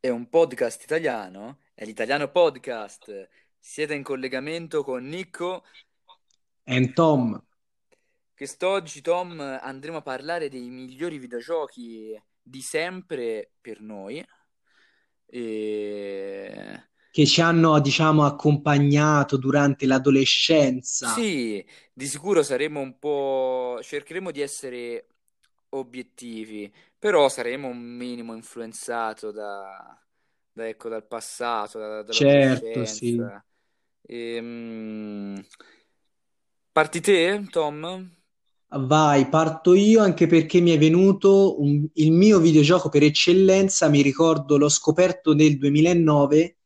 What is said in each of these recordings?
È un podcast italiano, è l'Italiano Podcast. Siete in collegamento con Nico. And Tom. Quest'oggi, Tom, andremo a parlare dei migliori videogiochi di sempre per noi. E... Che ci hanno, diciamo, accompagnato durante l'adolescenza. Sì, di sicuro saremo un po'... cercheremo di essere obiettivi, però saremo un minimo influenzato da, da, ecco, dal passato, da, certo, sì. Ehm... Parti te, Tom? Vai, parto io anche perché mi è venuto un- il mio videogioco per eccellenza, mi ricordo, l'ho scoperto nel 2009,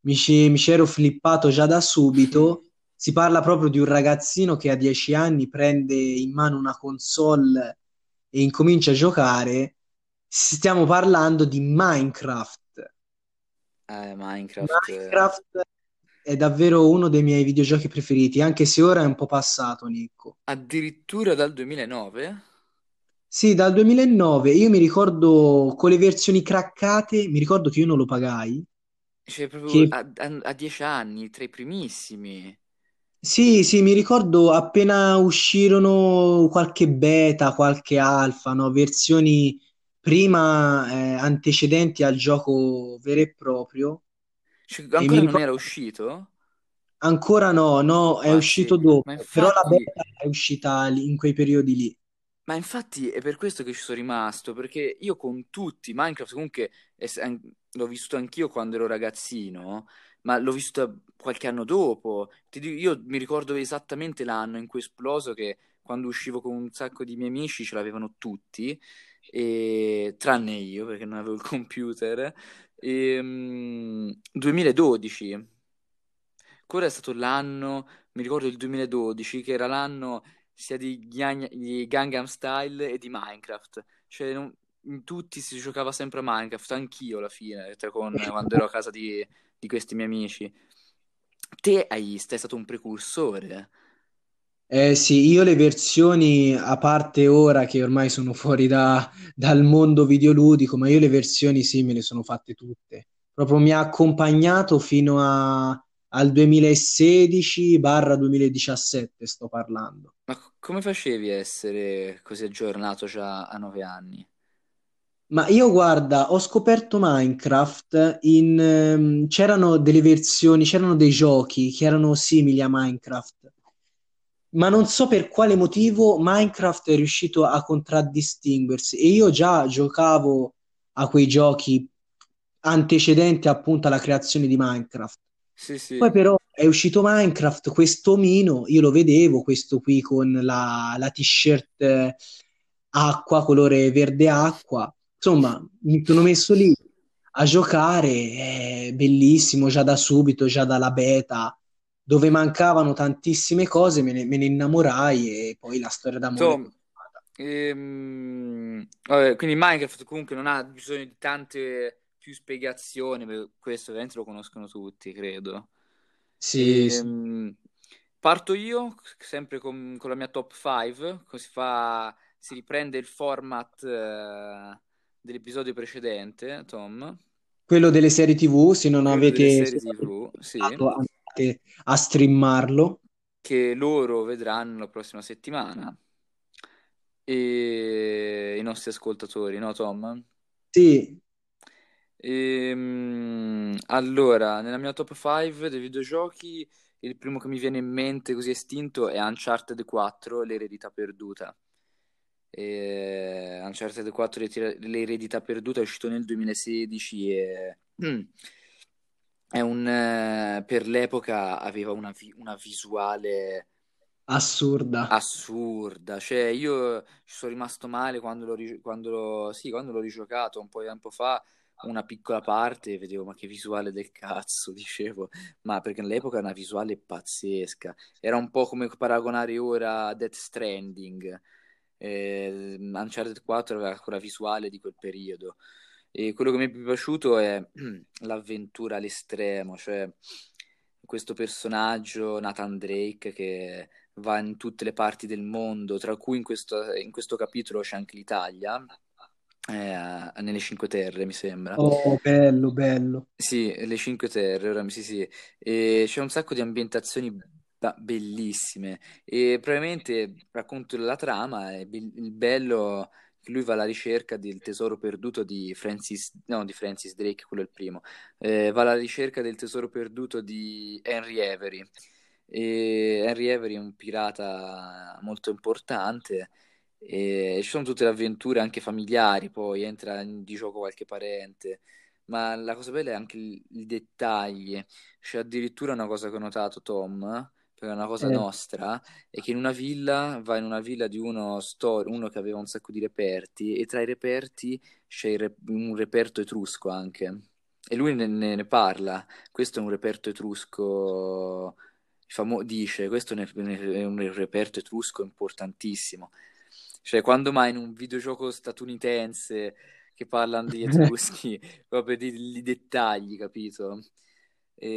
mi ci, mi ci ero flippato già da subito. Si parla proprio di un ragazzino che a 10 anni prende in mano una console e incomincia a giocare. Stiamo parlando di Minecraft. Eh, Minecraft. Minecraft è davvero uno dei miei videogiochi preferiti, anche se ora è un po' passato, Nico. Addirittura dal 2009? Sì, dal 2009. Io mi ricordo con le versioni craccate, mi ricordo che io non lo pagai. Cioè, proprio Che a, a, a dieci anni, tra i primissimi. Sì, sì, mi ricordo appena uscirono qualche beta, qualche alfa, no? Versioni prima eh, antecedenti al gioco vero e proprio. Cioè, E mi ancora non era ricordo uscito? ancora no, no, è Ma uscito sì, dopo, ma però la infatti, beta è uscita lì- in quei periodi lì. ma infatti è per questo che ci sono rimasto, perché io con tutti, Minecraft comunque è- an- l'ho vissuto anch'io quando ero ragazzino, ma l'ho visto qualche anno dopo. Dico, io mi ricordo esattamente l'anno in cui è esploso, che quando uscivo con un sacco di miei amici ce l'avevano tutti, e... tranne io perché non avevo il computer. E, mm, 2012. Quello è stato l'anno, mi ricordo il 2012, che era l'anno sia di, Gnan- di Gangnam Style e di Minecraft. Cioè, non- in tutti si giocava sempre a Minecraft, anch'io alla fine, con- quando ero a casa di, di questi miei amici. Te hai, sei stato un precursore. Eh sì, io le versioni, a parte ora che ormai sono fuori da- dal mondo videoludico, ma io le versioni sì, me le sono fatte tutte. Proprio mi ha accompagnato fino a- al 2016-2017, sto parlando. Ma come facevi a essere così aggiornato già a nove anni? Ma io guarda, ho scoperto Minecraft in... ehm, c'erano delle versioni, c'erano dei giochi che erano simili a Minecraft, ma non so per quale motivo Minecraft è riuscito a contraddistinguersi e io già giocavo a quei giochi antecedenti appunto alla creazione di Minecraft. Sì, Poi sì. però è uscito Minecraft, questo omino, io lo vedevo, questo qui con la, la t-shirt eh, acqua, colore verde acqua. Insomma, mi sono messo lì a giocare, è bellissimo, già da subito, già dalla beta, dove mancavano tantissime cose, me ne, me ne innamorai e poi la storia d'amore Tom, ehm, vabbè, quindi Minecraft comunque non ha bisogno di tante più spiegazioni, questo ovviamente lo conoscono tutti, credo. Sì, sì. Ehm, parto io, sempre con, con la mia top 5, così fa, si riprende il format eh, dell'episodio precedente, Tom, Quello delle serie TV, se non quello avete serie se non TV, avete sì, andate a streamarlo. che loro vedranno la prossima settimana. E i nostri ascoltatori, no, Tom? Sì, Ehm, allora, nella mia top 5 dei videogiochi, il primo che mi viene in mente così estinto è Uncharted 4, l'eredità perduta. E Uncharted 4, l'Eti- l'eredità perduta è uscito nel 2016 e è un, eh, per l'epoca aveva una, vi- una visuale assurda. assurda. Cioè, io ci sono rimasto male quando l'ho quando l'ho- sì, quando l'ho rigiocato un po' di tempo fa, una piccola parte, vedevo, ma che visuale del cazzo, dicevo, ma perché all'epoca era una visuale pazzesca. Era un po' come paragonare ora a Death Stranding. Eh, Uncharted 4 aveva quella visuale di quel periodo. E quello che mi è più piaciuto è l'avventura all'estremo, cioè questo personaggio, Nathan Drake, che va in tutte le parti del mondo, tra cui in questo, in questo capitolo c'è anche l'Italia, eh, nelle Cinque Terre, mi sembra. Oh, bello, bello. Sì, le Cinque Terre, ora, sì, sì. E c'è un sacco di ambientazioni bellissime e probabilmente racconto la trama, è be- il bello che lui va alla ricerca del tesoro perduto di Francis, no, di Francis Drake, quello è il primo, Eh, va alla ricerca del tesoro perduto di Henry Avery. E Henry Avery è un pirata molto importante e ci sono tutte le avventure anche familiari, poi entra in di gioco qualche parente, ma la cosa bella è anche i dettagli. C'è addirittura una cosa che ho notato, Tom, è una cosa Eh, nostra, è che in una villa, va in una villa di uno, stor- uno che aveva un sacco di reperti e tra i reperti c'è re- un reperto etrusco anche. E lui ne, ne- ne parla. Questo è un reperto etrusco, famo- dice, questo è un reperto etrusco importantissimo. Cioè, quando mai in un videogioco statunitense che parlano degli Etruschi, proprio di, di dettagli, capito?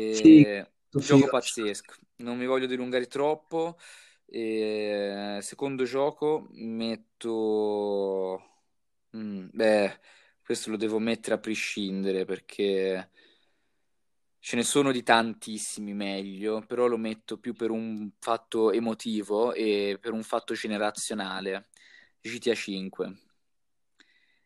sì, E... Gioco figo. pazzesco, non mi voglio dilungare troppo. E... Secondo gioco metto... Mm, beh, questo lo devo mettere a prescindere perché ce ne sono di tantissimi meglio, però lo metto più per un fatto emotivo e per un fatto generazionale. GTA 5.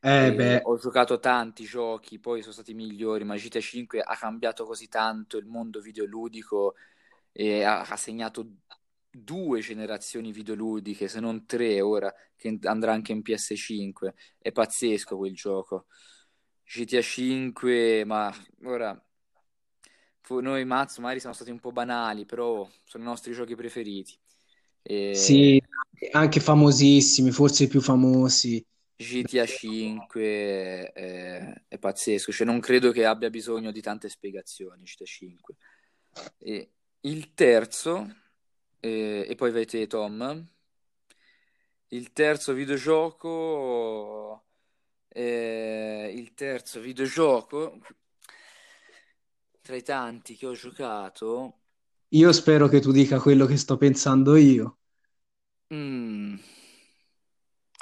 Eh, ho giocato tanti giochi, poi sono stati migliori, ma GTA 5 ha cambiato così tanto il mondo videoludico e ha, ha segnato due generazioni videoludiche, se non tre ora, che andrà anche in PS5. È pazzesco quel gioco. GTA 5, ma ora noi Mazzo magari siamo stati un po' banali, però sono i nostri giochi preferiti. sì, E anche famosissimi, forse i più famosi. GTA 5 è, è pazzesco, cioè non credo che abbia bisogno di tante spiegazioni GTA 5. E il terzo, eh, e poi vai te Tom, il terzo videogioco, eh, il terzo videogioco, tra i tanti che ho giocato, Io spero che tu dica quello che sto pensando io. mm,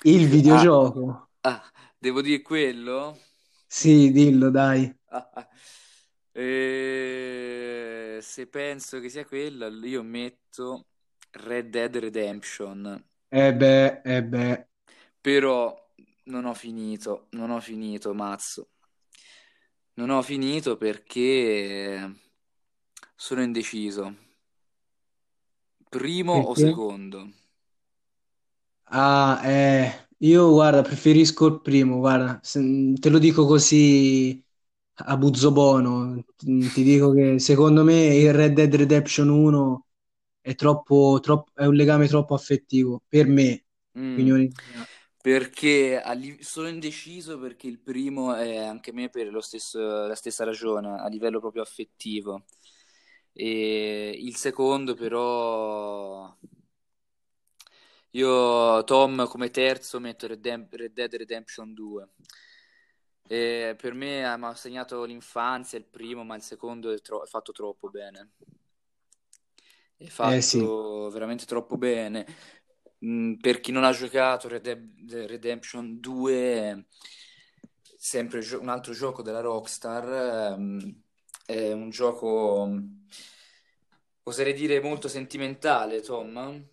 Il ah, videogioco. ah, devo dire quello? Sì, dillo, dai. E se penso che sia quella, io metto Red Dead Redemption, Eh beh, eh beh. però non ho finito, non ho finito, mazzo. Non ho finito perché sono indeciso. Primo o Perché? secondo? Ah, eh, io guarda, preferisco il primo, guarda, se- te lo dico così a Buzzobono, ti ti dico che secondo me il Red Dead Redemption 1 è troppo, troppo- è un legame troppo affettivo, per me, Mm, perché sono indeciso perché il primo è anche me per lo stesso- la stessa ragione, a livello proprio affettivo. E il secondo però io Tom come terzo metto Redem- Red Dead Redemption 2. E per me eh, mi ha segnato l'infanzia il primo, ma il secondo è, tro- è fatto troppo bene. È Eh sì, fatto veramente troppo bene. Mm, per chi non ha giocato Red Redemption 2, è sempre gio- un altro gioco della Rockstar, ehm, è un gioco, oserei dire, molto sentimentale, Tom.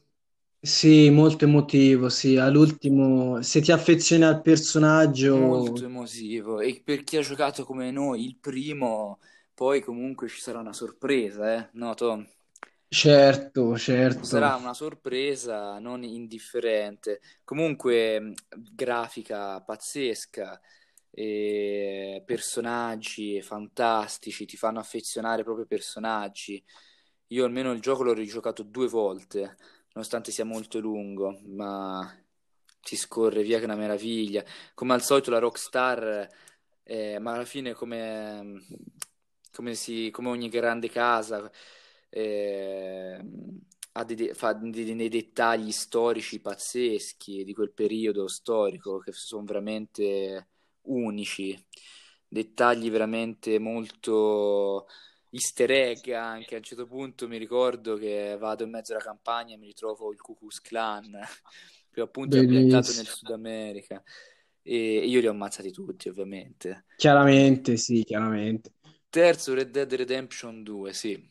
Sì, molto emotivo, sì, all'ultimo, se ti affezioni al personaggio, Molto emotivo. E per chi ha giocato come noi il primo, poi comunque ci sarà una sorpresa, eh? No, Tom? certo, Ci certo. sarà una sorpresa non indifferente. Comunque, mh, grafica pazzesca, e personaggi fantastici, ti fanno affezionare proprio ai personaggi. Io almeno il gioco l'ho rigiocato due volte, nonostante sia molto lungo, ma si scorre via che è una meraviglia. Come al solito la Rockstar, eh, ma alla fine come, come si- come ogni grande casa, eh, ha dei, de- fa dei, dei dettagli storici pazzeschi di quel periodo storico che sono veramente unici, dettagli veramente molto easter egg anche. A un certo punto mi ricordo che vado in mezzo alla campagna e mi ritrovo il Ku Klux Klan, che appunto è ambientato nel. Sud America. e io li ho ammazzati tutti, ovviamente. Chiaramente, sì, chiaramente. Terzo, Red Dead Redemption 2, sì.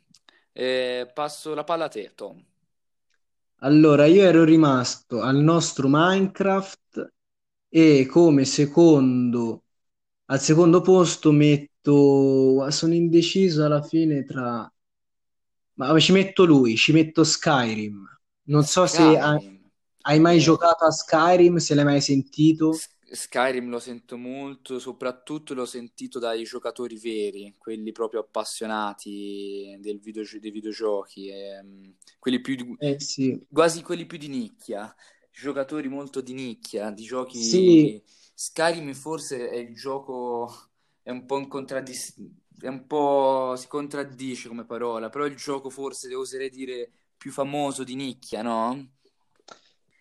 Eh, passo la palla a te, Tom. Allora, io ero rimasto al nostro Minecraft e come secondo, al secondo posto metto, sono indeciso alla fine tra, ma ci metto lui, ci metto Skyrim. Non so se hai, hai mai Eh, giocato a Skyrim, se l'hai mai sentito. Skyrim lo sento molto, soprattutto l'ho sentito dai giocatori veri, quelli proprio appassionati del videogio- dei videogiochi, ehm, quelli più, di- Eh sì, quasi quelli più di nicchia, giocatori molto di nicchia, di sì, giochi. Skyrim forse è il gioco, è un po' in contraddizione, è un po' si contraddice come parola, però è il gioco forse, oserei dire, più famoso di nicchia, no?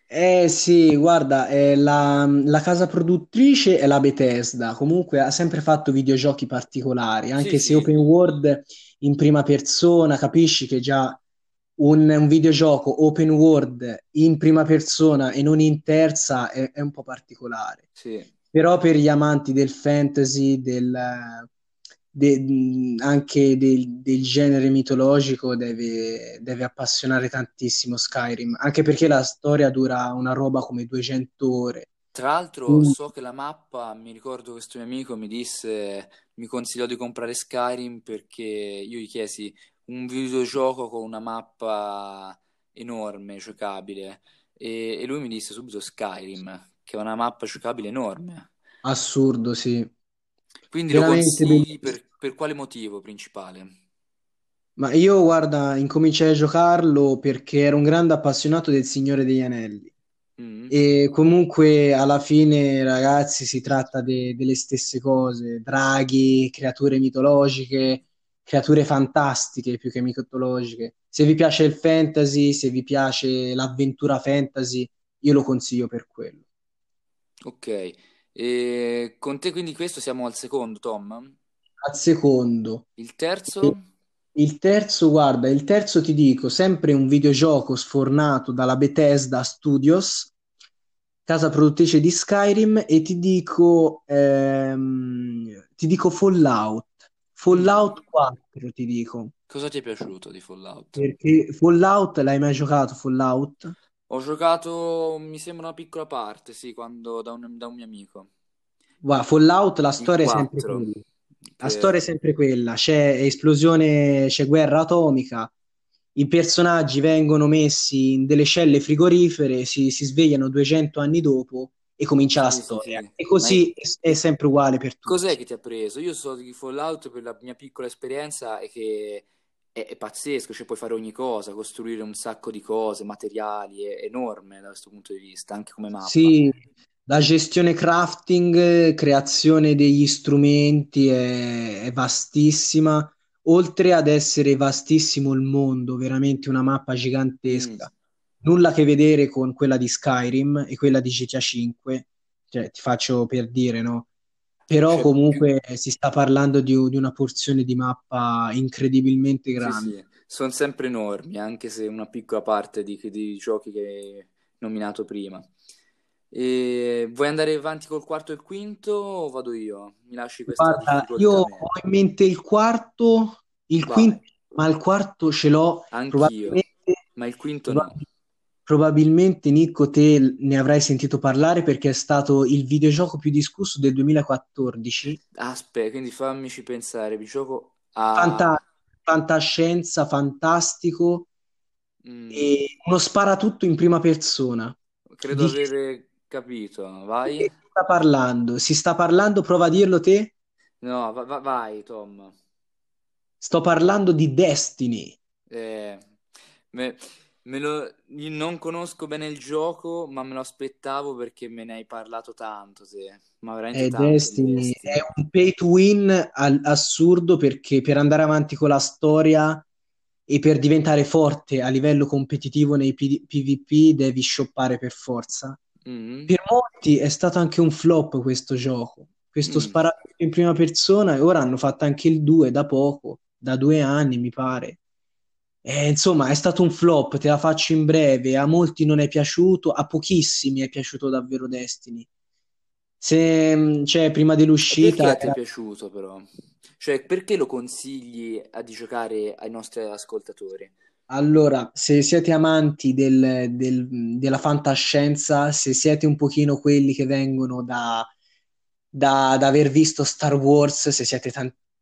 Eh sì, guarda, eh, la, la casa produttrice è la Bethesda, comunque ha sempre fatto videogiochi particolari, Sì, anche se sì, open world in prima persona, capisci che già un, un videogioco open world in prima persona e non in terza è, è un po' particolare. sì. Però per gli amanti del fantasy, del, de- anche del, del genere mitologico, deve, deve appassionare tantissimo Skyrim, anche perché la storia dura una roba come 200 ore. Tra l'altro Quindi, so che la mappa, mi ricordo questo mio amico mi disse, mi consigliò di comprare Skyrim perché io gli chiesi un videogioco con una mappa enorme, giocabile, e, e lui mi disse subito Skyrim, che è una mappa giocabile enorme. assurdo, sì. Quindi lo Veramente consigli bellissimo. per, per quale motivo principale? Ma io, guarda, incominciai a giocarlo perché ero un grande appassionato del Signore degli Anelli. Mm? E comunque alla fine, ragazzi, si tratta de- delle stesse cose: draghi, creature mitologiche, creature fantastiche più che mitologiche. Se vi piace il fantasy, se vi piace l'avventura fantasy, io lo consiglio per quello. Ok, e con te quindi questo siamo al secondo, Tom? Al secondo. Il terzo? Il terzo, guarda, il terzo ti dico, sempre un videogioco sfornato dalla Bethesda Studios, casa produttrice di Skyrim, e ti dico, ehm, ti dico Fallout. Fallout 4, ti dico. Cosa ti è piaciuto di Fallout? Perché Fallout, l'hai mai giocato, Fallout? Ho giocato, mi sembra una piccola parte, sì, quando da un, da un mio amico. Guarda, Fallout, la storia è sempre 4, quella. La storia è sempre quella. C'è esplosione, c'è guerra atomica, i personaggi vengono messi in delle celle frigorifere, si, si svegliano 200 anni dopo e comincia la sì, storia. sì. E così è, è sempre uguale per cos'è tutti. che ti ha preso? Io so di Fallout per la mia piccola esperienza è che è, è pazzesco, cioè puoi fare ogni cosa, costruire un sacco di cose, materiali, è enorme da questo punto di vista, anche come mappa. Sì, la gestione crafting, creazione degli strumenti è, è vastissima, oltre ad essere vastissimo il mondo, veramente una mappa Mm, gigantesca. Nulla a che vedere con quella di Skyrim e quella di GTA 5, cioè ti faccio per dire, no? Però comunque si sta parlando di, di una porzione di mappa incredibilmente Sì, grande. sì, sono sempre enormi, anche se una piccola parte di, di giochi che hai nominato prima. E vuoi andare avanti col quarto e il quinto o vado io? Mi lasci questa Guarda, io ho in mente il quarto, il Vai, quinto, ma il quarto ce l'ho anch'io, ma il quinto no. Probabil- probabilmente Nico, te ne avrai sentito parlare perché è stato il videogioco più discusso del 2014. Aspetta, quindi fammici pensare, vi gioco a... Fanta- fantascienza, fantastico mm, e uno sparatutto in prima persona. credo Di avere capito, vai? che si sta parlando? Si sta parlando, prova a dirlo te? No, va- va- vai Tom. Sto parlando di Destiny. Eh, me lo, non conosco bene il gioco, ma me lo aspettavo perché me ne hai parlato tanto, te. Ma veramente Eh, tanto di Destiny è Destiny. un pay to win al- assurdo perché per andare avanti con la storia e per diventare forte a livello competitivo nei P- PvP devi shoppare per forza. Mm, Per molti è stato anche un flop questo gioco, questo mm. sparato in prima persona e ora hanno fatto anche il 2 da poco, da due anni mi pare. Eh, insomma, è stato un flop, te la faccio in breve. A molti non è piaciuto, a pochissimi è piaciuto davvero Destiny. Se, cioè, prima perché dell'uscita a te è piaciuto però? Cioè, perché lo consigli a di giocare ai nostri ascoltatori? Allora, se siete amanti del- del- della fantascienza, se siete un pochino quelli che vengono da, da, da aver visto Star Wars, se siete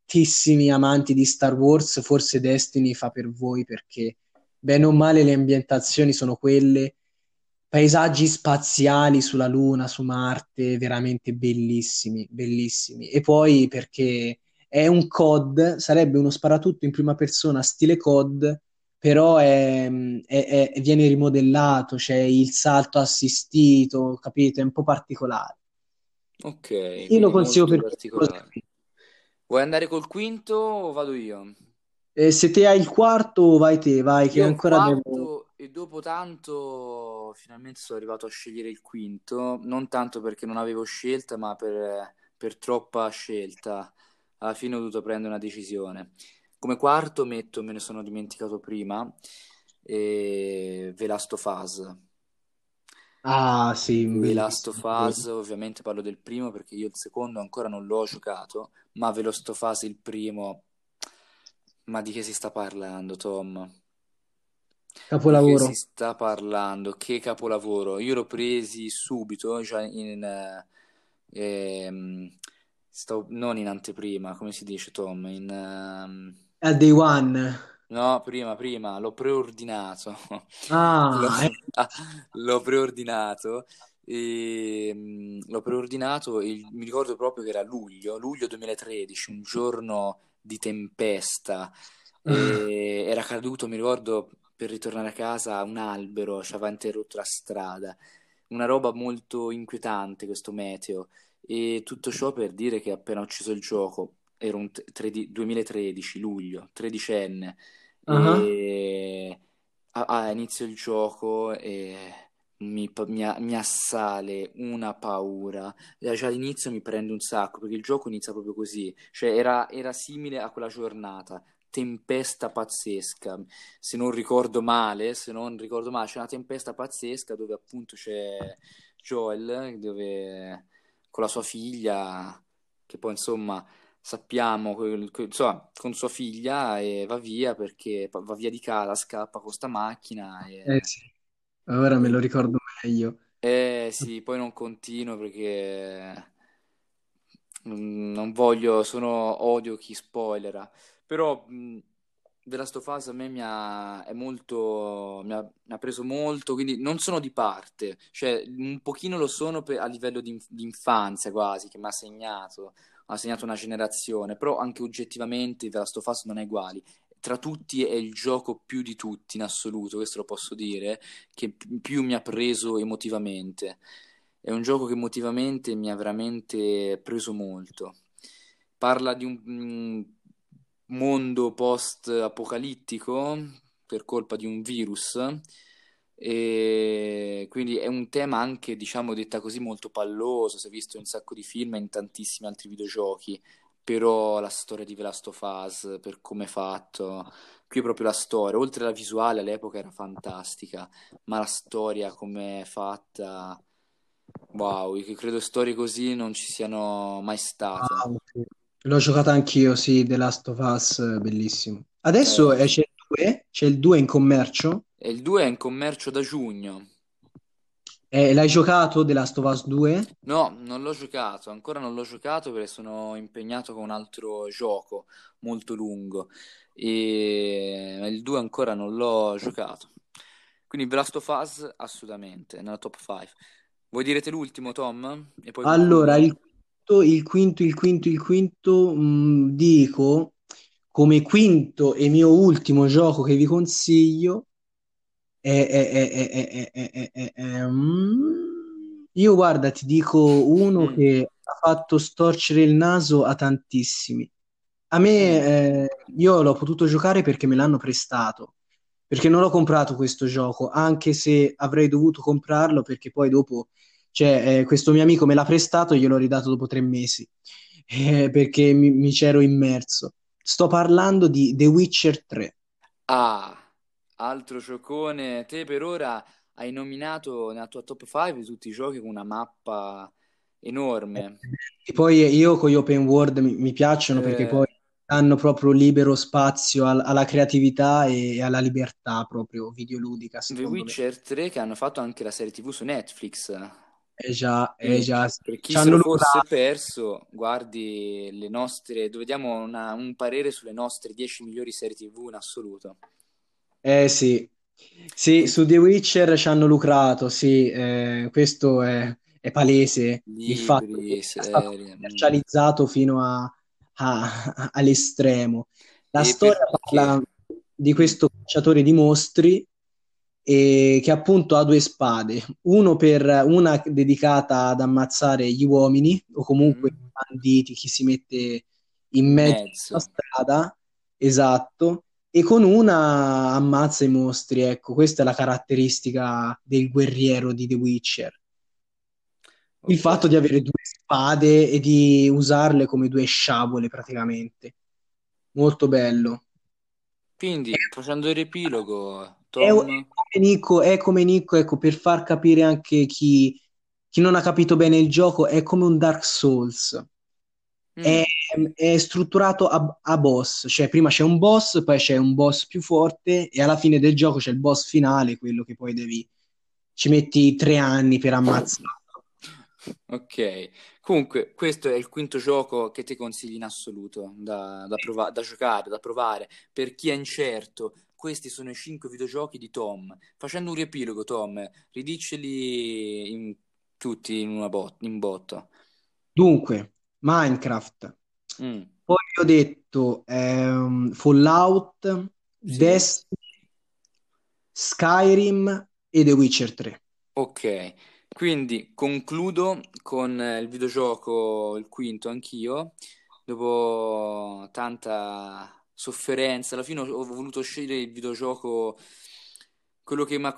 tantissimi amanti di Star Wars, forse Destiny fa per voi perché bene o male le ambientazioni sono quelle, paesaggi spaziali sulla Luna, su Marte, veramente bellissimi, bellissimi. E poi perché è un COD, sarebbe uno sparatutto in prima persona, stile COD però è- è- è- viene rimodellato, c'è il salto assistito, capito? È un po' particolare. Ok, Io lo consiglio per particolare. Vuoi andare col quinto o vado io? Eh, se te hai il quarto, vai te, vai, che Io ancora quarto e dopo tanto finalmente sono arrivato a scegliere il quinto, non tanto perché non avevo scelta, ma per, per troppa scelta. Alla fine ho dovuto prendere una decisione. Come quarto metto, me ne sono dimenticato prima, e The Last of Us. Ah, sì, The Last of. Us, ovviamente parlo del primo perché io il secondo ancora non l'ho giocato, ma The Last of Us il primo, ma di che si sta parlando, Tom? Di che si Capolavoro. sta parlando? Che capolavoro! Io l'ho presi subito, già in, eh, ehm, sto- non in anteprima, come si dice, Tom? In, ehm, Day One. No, prima, prima, l'ho preordinato. L'ho, Ah, eh, ah, l'ho preordinato. E, mm, l'ho preordinato e mi ricordo proprio che era luglio, luglio 2013, un giorno di tempesta. E era caduto, mi ricordo, per ritornare a casa un albero, ci aveva interrotto la strada. Una roba molto inquietante questo meteo. E tutto ciò per dire che appena ho ucciso il gioco, era un t- 3D 2013, luglio, tredicenne, ah. e a- a- inizio il gioco e mi, mi mi assale una paura. Già all'inizio mi prende un sacco perché il gioco inizia proprio così, cioè era, era simile a quella giornata. Tempesta pazzesca, se non ricordo male, se non ricordo male, c'è una tempesta pazzesca dove appunto c'è Joel, dove con la sua figlia, che poi insomma sappiamo, quel- insomma, con sua figlia e va via perché va via di casa, scappa con sta macchina Eh e, sì, ora me lo ricordo meglio. eh sì, poi non continuo perché mm, non voglio, sono odio chi spoilera, però Last of Us a me mi ha, è molto, mi ha, mi ha preso molto, quindi non sono di parte, cioè un pochino lo sono per- a livello di, di infanzia quasi, che mi ha segnato, ha segnato una generazione, però anche oggettivamente The Last of Us non è uguale. Tra tutti è il gioco più di tutti in assoluto, questo lo posso dire, che pi- più mi ha preso emotivamente. È un gioco che emotivamente mi ha veramente preso molto. Parla di un mm, mondo post-apocalittico per colpa di un virus e quindi è un tema anche, diciamo, detta così, molto palloso. Si è visto in un sacco di film e in tantissimi altri videogiochi, però la storia di The Last of Us, per come è fatto, qui è proprio la storia. Oltre alla visuale, all'epoca era fantastica, ma la storia come è fatta, wow, io credo storie così non ci siano mai state. Ah, ok. L'ho giocata anch'io, sì, The Last of Us, bellissimo. Adesso eh, c'è il 2, c'è il 2 in commercio. E il 2 è in commercio da giugno. Eh, l'hai giocato The Last of Us 2? No, non l'ho giocato, ancora non l'ho giocato perché sono impegnato con un altro gioco molto lungo e il 2 ancora non l'ho giocato. Quindi The Last of Us assolutamente, nella top 5. Vuoi dire te l'ultimo, Tom? E poi Allora, il quinto, il quinto, il quinto, il quinto, mh, dico come quinto e mio ultimo gioco che vi consiglio e, e, e, Io guarda, ti dico uno mm. che ha fatto storcere il naso a tantissimi. A me, mm. eh, io l'ho potuto giocare perché me l'hanno prestato, perché non ho comprato questo gioco, anche se avrei dovuto comprarlo perché poi dopo, cioè, eh, questo mio amico me l'ha prestato e gliel'ho ridato dopo tre mesi, eh, perché mi, mi c'ero immerso. Sto parlando di The Witcher 3. Ah, altro giocone. Te per ora hai nominato nella tua top 5 tutti i giochi con una mappa enorme. E poi io con gli open world mi, mi piacciono perché Eh, poi danno proprio libero spazio al- alla creatività e alla libertà proprio videoludica, The secondo me. Witcher 3 che hanno fatto anche la serie TV su Netflix. Eh già, eh già, per chi ci se lo fosse perso, guardi le nostre, dove diamo una- un parere sulle nostre 10 migliori serie TV in assoluto. Eh sì, sì, su The Witcher ci hanno lucrato, sì, eh, questo è, è palese, il fatto che sia stato serie. mm. commercializzato fino a- a- all'estremo. La E storia parla perché? di Mm, questo cacciatore di mostri eh, che appunto ha due spade, uno per, una dedicata ad ammazzare gli uomini o comunque mm, i banditi, chi si mette in in mezzo alla mezzo. strada, esatto, e con una ammazza i mostri, ecco, questa è la caratteristica del guerriero di The Witcher. Il fatto di avere due spade e di usarle come due sciabole praticamente. Molto bello. Quindi, facendo il riepilogo, È, è Tom, come Nico, è come Nico, ecco, per far capire anche chi, chi non ha capito bene il gioco, è come un Dark Souls. È, mm, è strutturato a, a boss, cioè prima c'è un boss, poi c'è un boss più forte e alla fine del gioco c'è il boss finale, quello che poi devi, ci metti tre anni per ammazzare. Ok, comunque questo è il quinto gioco che ti consigli in assoluto da, da prova- da giocare, da provare. Per chi è incerto, questi sono i cinque videogiochi di Tom. Facendo un riepilogo, Tom, ridiceli in- tutti in una bot- in botta. Dunque, Minecraft, Mm, poi ho detto ehm, Fallout, sì, Destiny, Skyrim e The Witcher 3. ok. Quindi concludo con eh, il videogioco, il quinto anch'io. Dopo tanta sofferenza, alla fine ho, ho voluto scegliere il videogioco. Quello che mi ha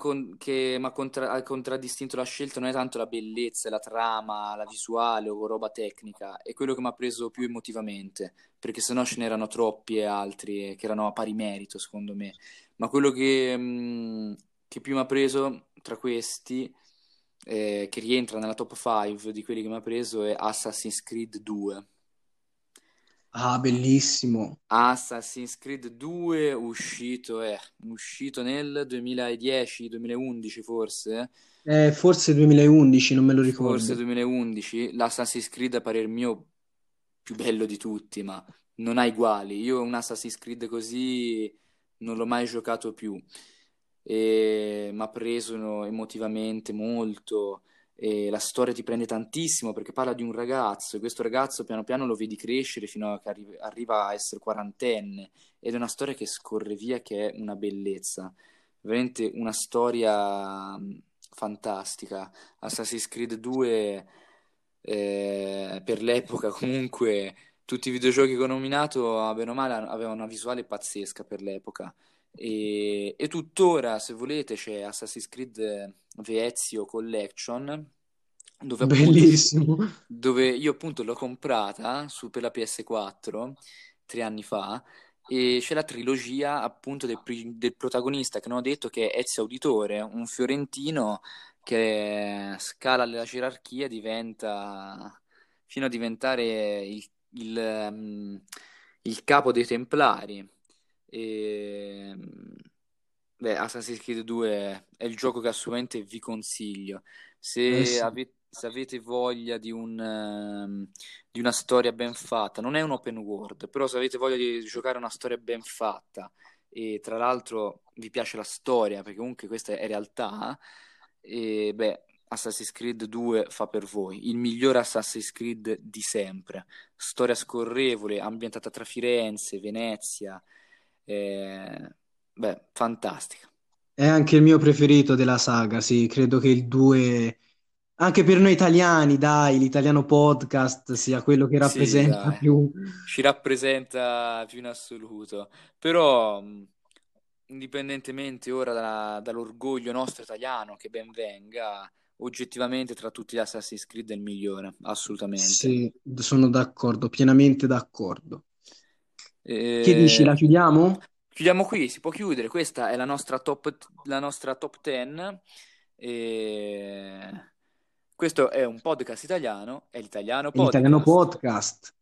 contra- contraddistinto la scelta non è tanto la bellezza, la trama, la visuale o roba tecnica, è quello che mi ha preso più emotivamente, perché sennò ce n'erano troppi e altri che erano a pari merito, secondo me. Ma quello che, mh, che più mi ha preso tra questi, eh, che rientra nella top 5 di quelli che mi ha preso, è Assassin's Creed 2. Ah, bellissimo. Assassin's Creed 2 uscito, è uscito nel 2010-2011 forse, Eh, forse 2011, non me lo forse ricordo. 2011, l'Assassin's Creed a parer mio più bello di tutti, ma non ha uguali. Io un Assassin's Creed così non l'ho mai giocato più e mi ha preso emotivamente molto e la storia ti prende tantissimo perché parla di un ragazzo e questo ragazzo piano piano lo vedi crescere fino a che arri- arriva a essere quarantenne ed è una storia che scorre via che è una bellezza, veramente una storia fantastica. Assassin's Creed 2 eh, per l'epoca comunque tutti i videogiochi che ho nominato, bene o male, avevano una visuale pazzesca per l'epoca. E, e tuttora, se volete, c'è Assassin's Creed Ezio Collection, dove appunto, Bellissimo. dove io appunto l'ho comprata su, per la PS4 tre anni fa, e c'è la trilogia appunto del, del protagonista che non ho detto che è Ezio Auditore, un fiorentino che scala la gerarchia, diventa fino a diventare il, il, ehm, il capo dei Templari. E, beh, Assassin's Creed 2 è il gioco che assolutamente vi consiglio. Eh Se, sì. ave- se avete voglia di un, ehm, di una storia ben fatta, non è un open world, però se avete voglia di giocare una storia ben fatta e tra l'altro vi piace la storia, perché comunque questa è realtà, e beh, Assassin's Creed 2 fa per voi, il miglior Assassin's Creed di sempre. Storia scorrevole, ambientata tra Firenze, Venezia, eh, beh, fantastica. È anche il mio preferito della saga, sì, credo che il 2, anche per noi italiani, dai, l'italiano podcast sia quello che Sì, rappresenta dai, più. ci rappresenta più in assoluto, però indipendentemente ora da- dall'orgoglio nostro italiano, che ben venga, oggettivamente tra tutti gli Assassin's Creed è il migliore, assolutamente. Sì, sono d'accordo, pienamente d'accordo. Che Eh, dici, la chiudiamo? chiudiamo qui, si può chiudere, questa è la nostra top, la nostra top 10 e Questo è un podcast italiano, è l'italiano È l'italiano podcast. podcast.